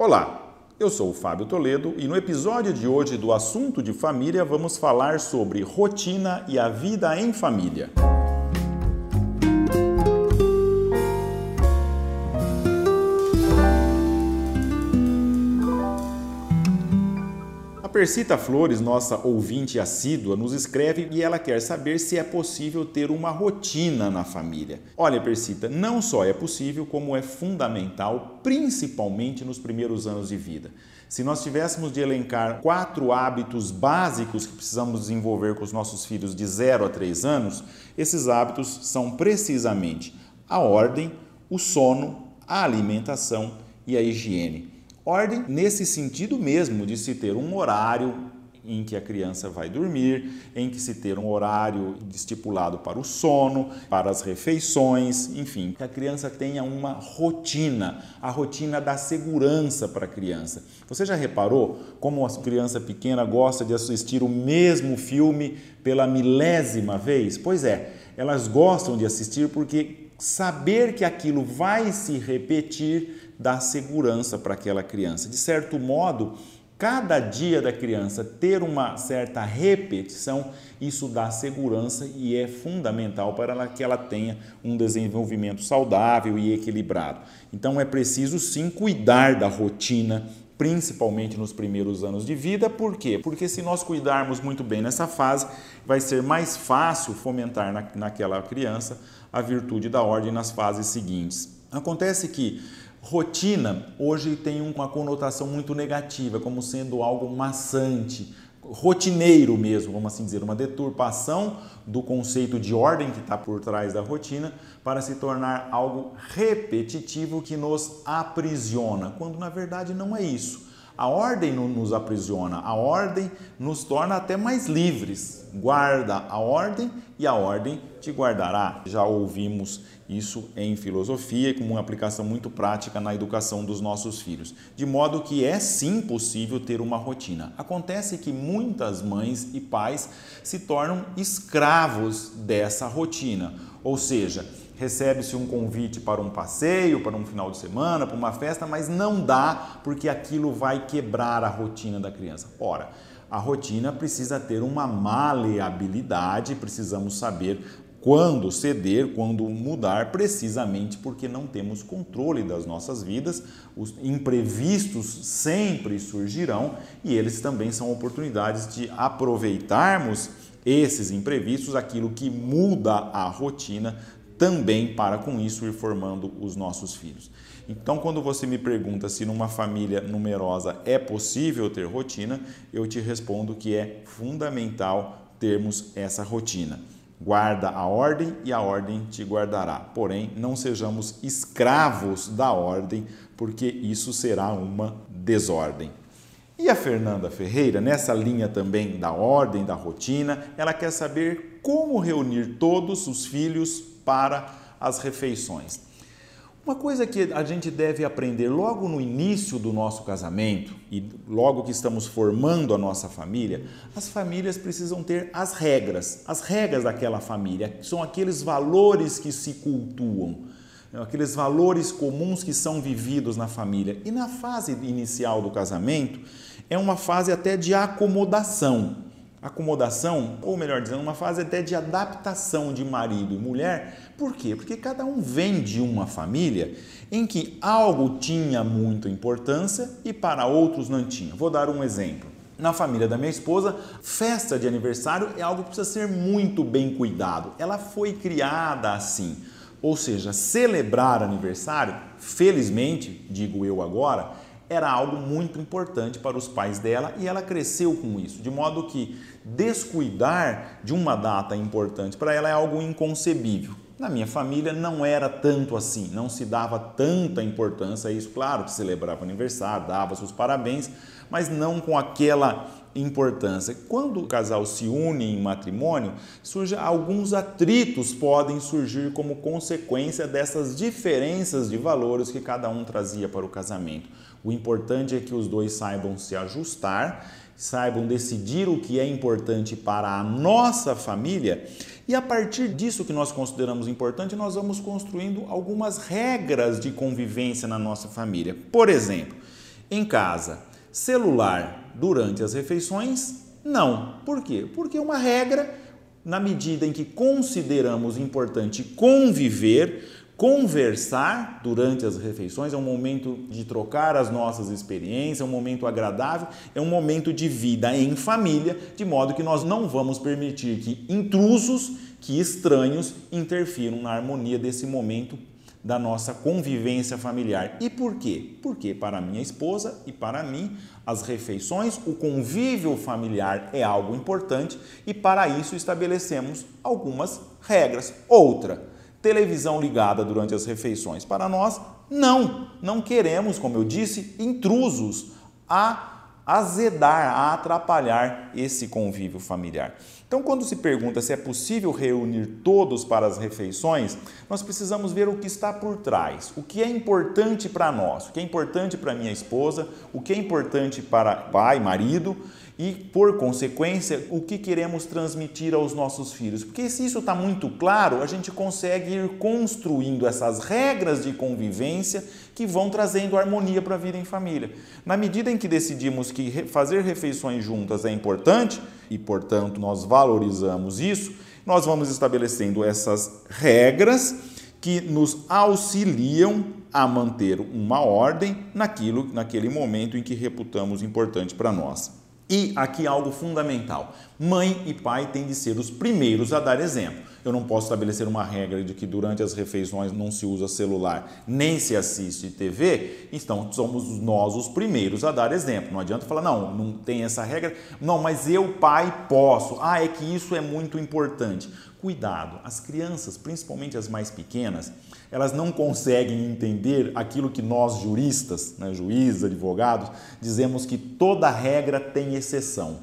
Olá, eu sou o Fábio Toledo e no episódio de hoje do Assunto de Família vamos falar sobre rotina e a vida em família. Persita Flores, nossa ouvinte assídua, nos escreve e ela quer saber se é possível ter uma rotina na família. Olha, Persita, não só é possível, como é fundamental, principalmente nos primeiros anos de vida. Se nós tivéssemos de elencar quatro hábitos básicos que precisamos desenvolver com os nossos filhos de 0 a 3 anos, esses hábitos são precisamente a ordem, o sono, a alimentação e a higiene. Ordem nesse sentido mesmo de se ter um horário em que a criança vai dormir, em que se ter um horário estipulado para o sono, para as refeições, enfim, que a criança tenha uma rotina, a rotina da segurança para a criança. Você já reparou como a criança pequena gosta de assistir o mesmo filme pela milésima vez? Pois é, elas gostam de assistir porque saber que aquilo vai se repetir dá segurança para aquela criança. De certo modo, cada dia da criança ter uma certa repetição, isso dá segurança e é fundamental para que ela tenha um desenvolvimento saudável e equilibrado. Então é preciso sim cuidar da rotina, principalmente nos primeiros anos de vida. Por quê? Porque se nós cuidarmos muito bem nessa fase, vai ser mais fácil fomentar na, naquela criança a virtude da ordem nas fases seguintes. Acontece que Rotina hoje tem uma conotação muito negativa, como sendo algo maçante, rotineiro mesmo, vamos assim dizer, uma deturpação do conceito de ordem que está por trás da rotina para se tornar algo repetitivo que nos aprisiona, quando na verdade não é isso. A ordem não nos aprisiona, a ordem nos torna até mais livres. Guarda a ordem e a ordem te guardará. Já ouvimos isso em filosofia com uma aplicação muito prática na educação dos nossos filhos. De modo que é sim possível ter uma rotina. Acontece que muitas mães e pais se tornam escravos dessa rotina, ou seja, recebe-se um convite para um passeio, para um final de semana, para uma festa, mas não dá porque aquilo vai quebrar a rotina da criança. Ora, a rotina precisa ter uma maleabilidade, precisamos saber quando ceder, quando mudar, precisamente porque não temos controle das nossas vidas. Os imprevistos sempre surgirão e eles também são oportunidades de aproveitarmos esses imprevistos, aquilo que muda a rotina, também para com isso ir formando os nossos filhos. Então, quando você me pergunta se numa família numerosa é possível ter rotina, eu te respondo que é fundamental termos essa rotina. Guarda a ordem e a ordem te guardará. Porém, não sejamos escravos da ordem, porque isso será uma desordem. E a Fernanda Ferreira, nessa linha também da ordem, da rotina, ela quer saber como reunir todos os filhos para as refeições. Uma coisa que a gente deve aprender logo no início do nosso casamento e logo que estamos formando a nossa família, as famílias precisam ter as regras, as regras daquela família, são aqueles valores que se cultuam, aqueles valores comuns que são vividos na família. E na fase inicial do casamento, é uma fase até de acomodação acomodação, ou melhor dizendo, uma fase até de adaptação de marido e mulher. Por quê? Porque cada um vem de uma família em que algo tinha muita importância e para outros não tinha. Vou dar um exemplo. Na família da minha esposa, festa de aniversário é algo que precisa ser muito bem cuidado. Ela foi criada assim. Ou seja, celebrar aniversário, felizmente, digo eu agora, era algo muito importante para os pais dela e ela cresceu com isso, de modo que descuidar de uma data importante para ela é algo inconcebível. Na minha família não era tanto assim, não se dava tanta importância a isso. Claro que celebrava aniversário, dava seus parabéns, mas não com aquela importância. Quando o casal se une em matrimônio, surge alguns atritos podem surgir como consequência dessas diferenças de valores que cada um trazia para o casamento. O importante é que os dois saibam se ajustar, saibam decidir o que é importante para a nossa família e a partir disso que nós consideramos importante, nós vamos construindo algumas regras de convivência na nossa família. Por exemplo, Em casa, celular durante as refeições? Não. Por quê? Porque é uma regra, na medida em que consideramos importante conviver, conversar durante as refeições, é um momento de trocar as nossas experiências, é um momento agradável, é um momento de vida em família, de modo que nós não vamos permitir que intrusos, que estranhos interfiram na harmonia desse momento da nossa convivência familiar. E por quê? Porque para minha esposa e para mim, as refeições, o convívio familiar é algo importante e para isso estabelecemos algumas regras. Outra, televisão ligada durante as refeições. Para nós, não, não queremos, como eu disse, intrusos a azedar, a atrapalhar esse convívio familiar. Então, quando se pergunta se é possível reunir todos para as refeições, nós precisamos ver o que está por trás, o que é importante para nós, o que é importante para minha esposa, o que é importante para pai, marido e, por consequência, o que queremos transmitir aos nossos filhos. Porque se isso está muito claro, a gente consegue ir construindo essas regras de convivência que vão trazendo harmonia para a vida em família. Na medida em que decidimos que fazer refeições juntas é importante e, portanto, nós valorizamos isso, nós vamos estabelecendo essas regras que nos auxiliam a manter uma ordem naquilo, naquele momento em que reputamos importante para nós. E aqui algo fundamental: mãe e pai têm de ser os primeiros a dar exemplo. Eu não posso estabelecer uma regra de que durante as refeições não se usa celular nem se assiste TV, então somos nós os primeiros a dar exemplo. Não adianta falar, não, não tem essa regra, não, mas eu, pai, posso. Ah, é que isso é muito importante. Cuidado, as crianças, principalmente as mais pequenas, elas não conseguem entender aquilo que nós juristas, né, juízes, advogados, dizemos que toda regra tem exceção.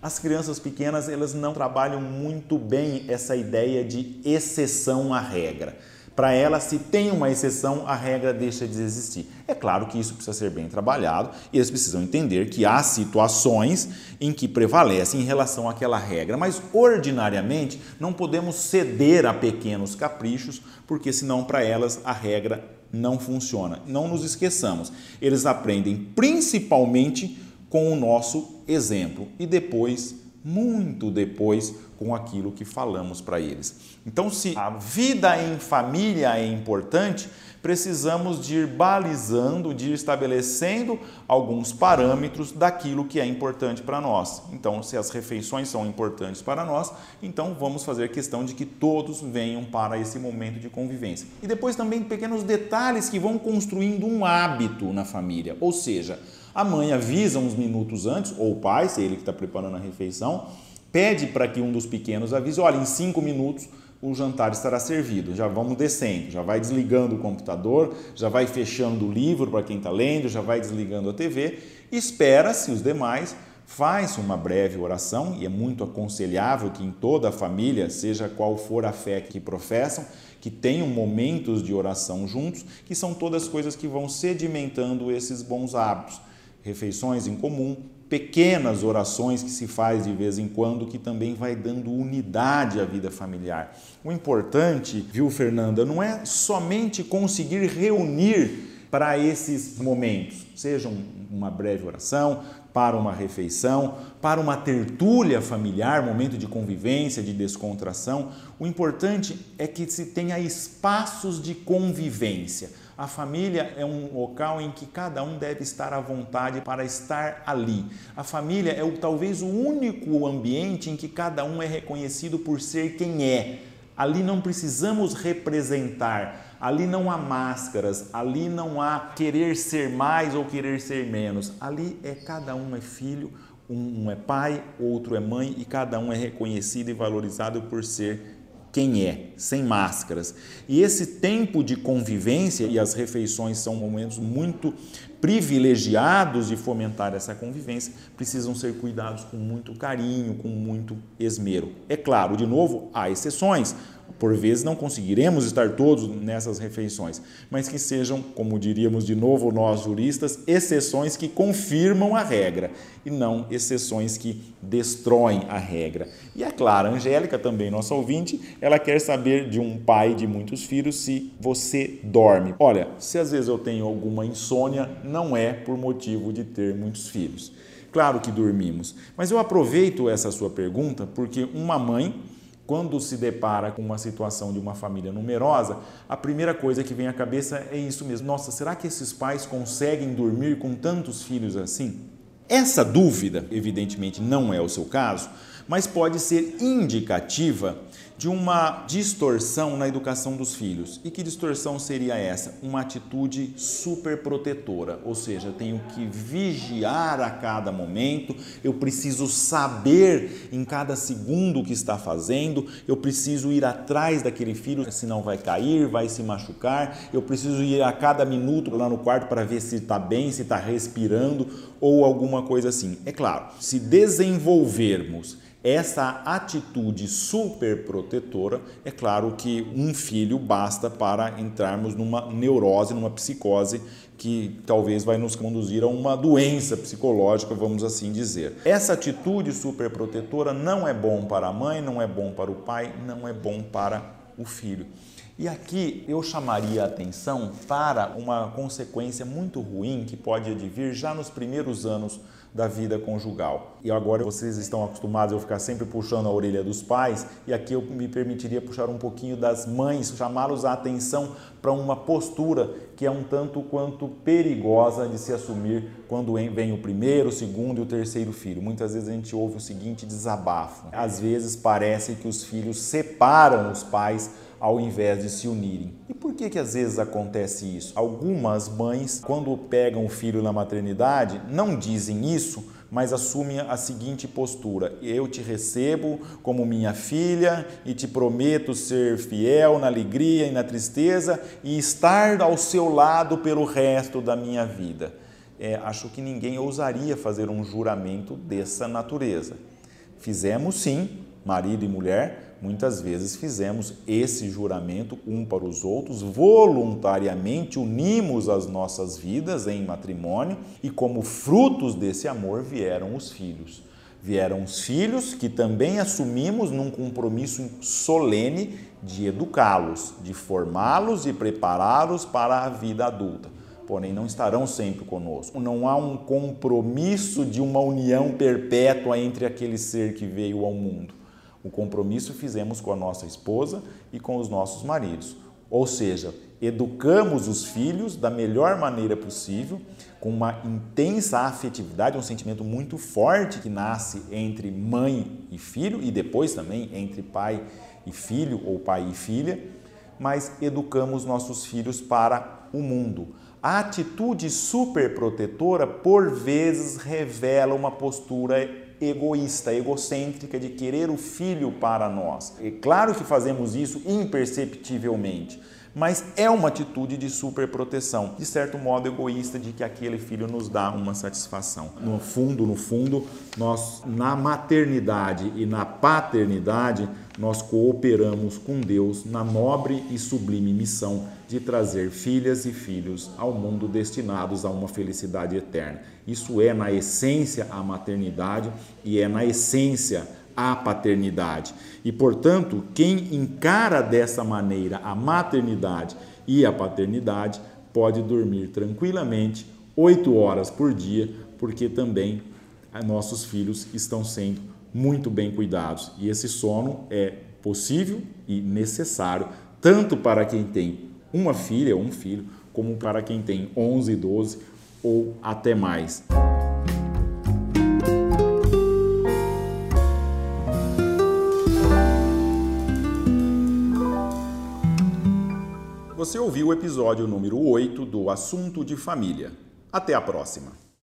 As crianças pequenas, elas não trabalham muito bem essa ideia de exceção à regra. Para elas, se tem uma exceção, a regra deixa de existir. É claro que isso precisa ser bem trabalhado e eles precisam entender que há situações em que prevalecem em relação àquela regra, mas ordinariamente não podemos ceder a pequenos caprichos, porque senão para elas a regra não funciona. Não nos esqueçamos, eles aprendem principalmente com o nosso exemplo e depois, muito depois, com aquilo que falamos para eles. Então, se a vida em família é importante, precisamos de ir balizando, de ir estabelecendo alguns parâmetros daquilo que é importante para nós. Então, se as refeições são importantes para nós, então vamos fazer questão de que todos venham para esse momento de convivência. E depois também pequenos detalhes que vão construindo um hábito na família, ou seja, a mãe avisa uns minutos antes, ou o pai, se é ele que está preparando a refeição, pede para que um dos pequenos avise: olha, em cinco minutos o jantar estará servido. Já vamos descendo, já vai desligando o computador, já vai fechando o livro para quem está lendo, já vai desligando a TV. Espera-se os demais, faz uma breve oração, e é muito aconselhável que em toda a família, seja qual for a fé que professam, que tenham momentos de oração juntos, que são todas coisas que vão sedimentando esses bons hábitos refeições em comum, pequenas orações que se faz de vez em quando, que também vai dando unidade à vida familiar. O importante, viu, Fernanda, não é somente conseguir reunir para esses momentos, seja uma breve oração, para uma refeição, para uma tertúlia familiar, momento de convivência, de descontração. O importante é que se tenha espaços de convivência a família é um local em que cada um deve estar à vontade para estar ali. A família é o, talvez o único ambiente em que cada um é reconhecido por ser quem é. Ali não precisamos representar, ali não há máscaras, ali não há querer ser mais ou querer ser menos. Ali é cada um é filho, um é pai, outro é mãe e cada um é reconhecido e valorizado por ser quem é, sem máscaras. E esse tempo de convivência e as refeições são momentos muito privilegiados de fomentar essa convivência, precisam ser cuidados com muito carinho, com muito esmero. É claro, de novo, há exceções. Por vezes não conseguiremos estar todos nessas refeições, mas que sejam, como diríamos de novo nós juristas, exceções que confirmam a regra e não exceções que destroem a regra. E é claro, a Angélica também, nossa ouvinte, ela quer saber de um pai de muitos filhos se você dorme. Olha, se às vezes eu tenho alguma insônia, não é por motivo de ter muitos filhos. Claro que dormimos, mas eu aproveito essa sua pergunta porque uma mãe quando se depara com uma situação de uma família numerosa, a primeira coisa que vem à cabeça é isso mesmo. Nossa, será que esses pais conseguem dormir com tantos filhos assim? Essa dúvida, evidentemente, não é o seu caso, mas pode ser indicativa de uma distorção na educação dos filhos. E que distorção seria essa? Uma atitude super protetora, ou seja, tenho que vigiar a cada momento, eu preciso saber em cada segundo o que está fazendo, eu preciso ir atrás daquele filho, senão vai cair, vai se machucar, eu preciso ir a cada minuto lá no quarto para ver se está bem, se está respirando ou alguma coisa assim. É claro, se desenvolvermos essa atitude super protetora, é claro que um filho basta para entrarmos numa neurose, numa psicose que talvez vai nos conduzir a uma doença psicológica, vamos assim dizer. Essa atitude super protetora não é bom para a mãe, não é bom para o pai, não é bom para o filho. E aqui eu chamaria a atenção para uma consequência muito ruim que pode advir já nos primeiros anos da vida conjugal. E agora vocês estão acostumados a ficar sempre puxando a orelha dos pais, e aqui eu me permitiria puxar um pouquinho das mães, chamá-los a atenção para uma postura que é um tanto quanto perigosa de se assumir quando vem o primeiro, o segundo e o terceiro filho. Muitas vezes a gente ouve o seguinte desabafo. Às vezes parece que os filhos separam os pais ao invés de se unirem. E por que que às vezes acontece isso? Algumas mães, quando pegam o filho na maternidade, não dizem isso, mas assumem a seguinte postura: eu te recebo como minha filha e te prometo ser fiel na alegria e na tristeza e estar ao seu lado pelo resto da minha vida. É, acho que ninguém ousaria fazer um juramento dessa natureza. Fizemos sim, marido e mulher, muitas vezes fizemos esse juramento um para os outros, voluntariamente unimos as nossas vidas em matrimônio e, como frutos desse amor, vieram os filhos. Vieram os filhos que também assumimos num compromisso solene de educá-los, de formá-los e prepará-los para a vida adulta. Porém, não estarão sempre conosco. Não há um compromisso de uma união perpétua entre aquele ser que veio ao mundo. O compromisso fizemos com a nossa esposa e com os nossos maridos. Ou seja, educamos os filhos da melhor maneira possível, com uma intensa afetividade, um sentimento muito forte que nasce entre mãe e filho e depois também entre pai e filho ou pai e filha, mas educamos nossos filhos para o mundo. A atitude superprotetora por vezes revela uma postura egoísta, egocêntrica de querer o filho para nós. É claro que fazemos isso imperceptivelmente, mas é uma atitude de superproteção, de certo modo egoísta, de que aquele filho nos dá uma satisfação. No fundo, no fundo, nós na maternidade e na paternidade, nós cooperamos com Deus na nobre e sublime missão de trazer filhas e filhos ao mundo destinados a uma felicidade eterna. Isso é, na essência, a maternidade e é, na essência, a paternidade. E, portanto, quem encara dessa maneira a maternidade e a paternidade pode dormir tranquilamente oito horas por dia, porque também nossos filhos estão sendo muito bem cuidados. E esse sono é possível e necessário tanto para quem tem uma filha ou um filho, como para quem tem 11, 12 ou até mais. Você ouviu o episódio número 8 do Assunto de Família. Até a próxima!